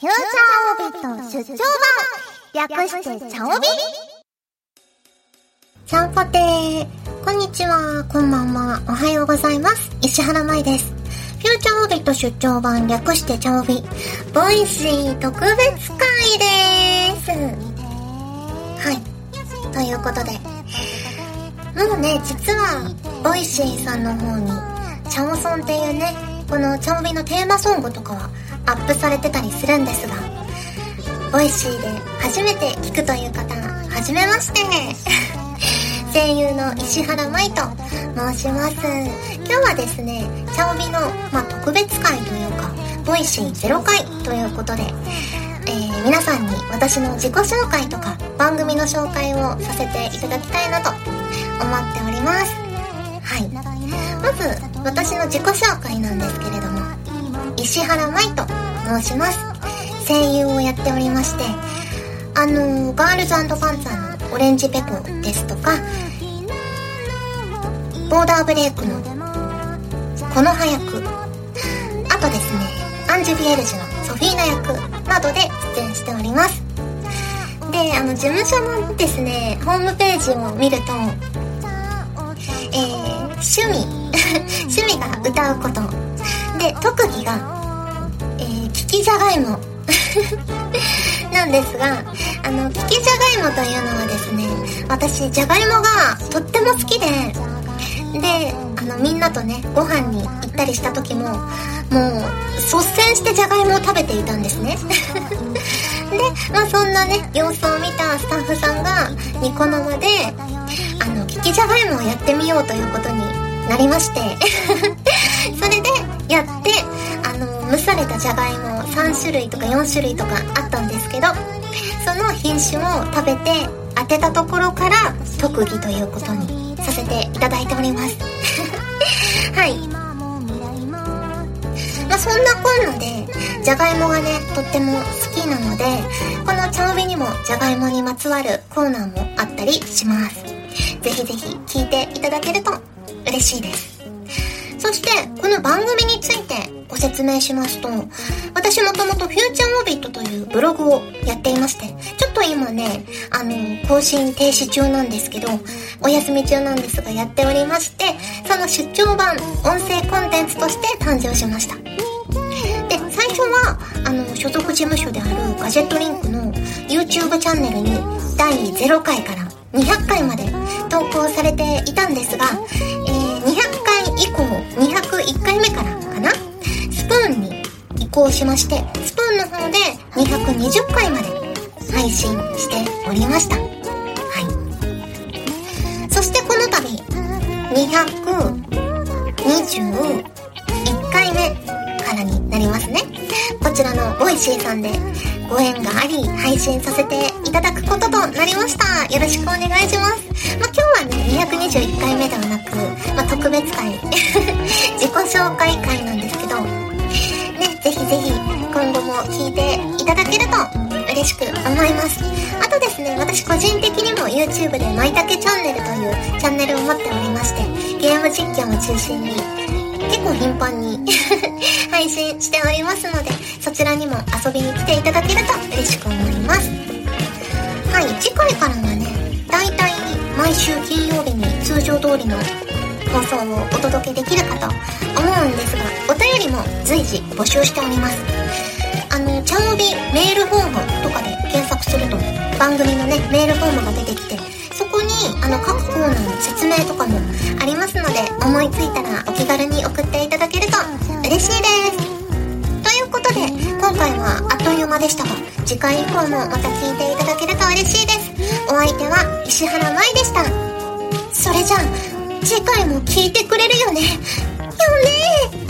フューチャーオビット出張版略してチャオビちゃんぽてー。こんにちは、こんばんは、おはようございます。石原舞です。フューチャーオビット出張版略してチャオビ、 Voicy 特別回でーす。はい。ということで、もうね、実は、 Voicy さんの方に、チャオソンっていうね、このチャオビのテーマソングとかはアップされてたりするんですが、 Voicy で初めて聞くという方、はじめまして。声優の石原舞と申します。今日はですね、チャオビの、まあ、特別回というか、 Voicy 0回ということで、えー、皆さんに私の自己紹介とか番組の紹介をさせていただきたいなと思っております。はい。まず、私の自己紹介なんですけれども、石原舞と申します。声優をやっておりまして、あの、ガールズパンツァーのオレンジペコですとか、ボーダーブレイクのこの早く、あとですね、アンジュビエルジュのソフィーナ役などで出演しております。で、あの、事務所のですね、ホームページを見ると、趣味、趣味が歌うこと。で、特技が、えー、利きじゃがいも。なんですが、あの、利きじゃがいもというのはですね、私、じゃがいもがとっても好きで、で、あの、みんなとね、ご飯に行ったりした時も、もう、率先してじゃがいもを食べていたんですね。で、まあそんなね、様子を見たスタッフさんが、ニコ生で、あの、利きじゃがいもをやってみようということになりまして、それで、やって、あの、蒸されたじゃがいも3種類とか4種類とかあったんですけど、その品種を食べて当てたところから特技ということにさせていただいております。はい。まあ、そんなこんなで、じゃがいもがね、とってもきなので、このチャオビにもじゃがいもにまつわるコーナーもあったりします。ぜひぜひ聞いていただけると嬉しいです。そして、この番組についてご説明しますと、私もともとフューチャーオビットというブログをやっていまして、ちょっと今ね、あの、更新停止中なんですけど、お休み中なんですがやっておりまして、その出張版音声コンテンツとして誕生しました。あの、所属事務所であるガジェットリンクの YouTube チャンネルに第0回から200回まで投稿されていたんですが、えー、200回以降、201回目からかな？スプーンに移行しまして、スプーンの方で220回まで配信しておりました。はい。そしてこの度、221回目からになりますね。こちらの Voicy さんでご縁があり、配信させていただくこととなりました。よろしくお願いします。まあ、今日はね、221回目ではなく、まあ、特別回、自己紹介回なんですけど、ね、ぜひぜひ今後も聞いていただけると嬉しく思います。あとですね、私個人的にも YouTube でまいたけチャンネルというチャンネルを持っておりまして、ゲーム実況を中心に結構頻繁に 配信しておりますので、そちらにも遊びに来ていただけると嬉しく思います。はい、次回からはね、だいたい毎週金曜日に通常通りの放送をお届けできるかと思うんですが、お便りも随時募集しております。あの、チャオビメールフォームとかで検索すると、番組のね、メールフォームが出てきて、そこに、あの、各コーナーの説明とかもありますので、思いついたらお嬉しいです。ということで、今回はあっという間でしたが、次回以降もまた聞いていただけると嬉しいです。お相手は石原舞でした。それじゃあ、次回も聞いてくれるよね。よね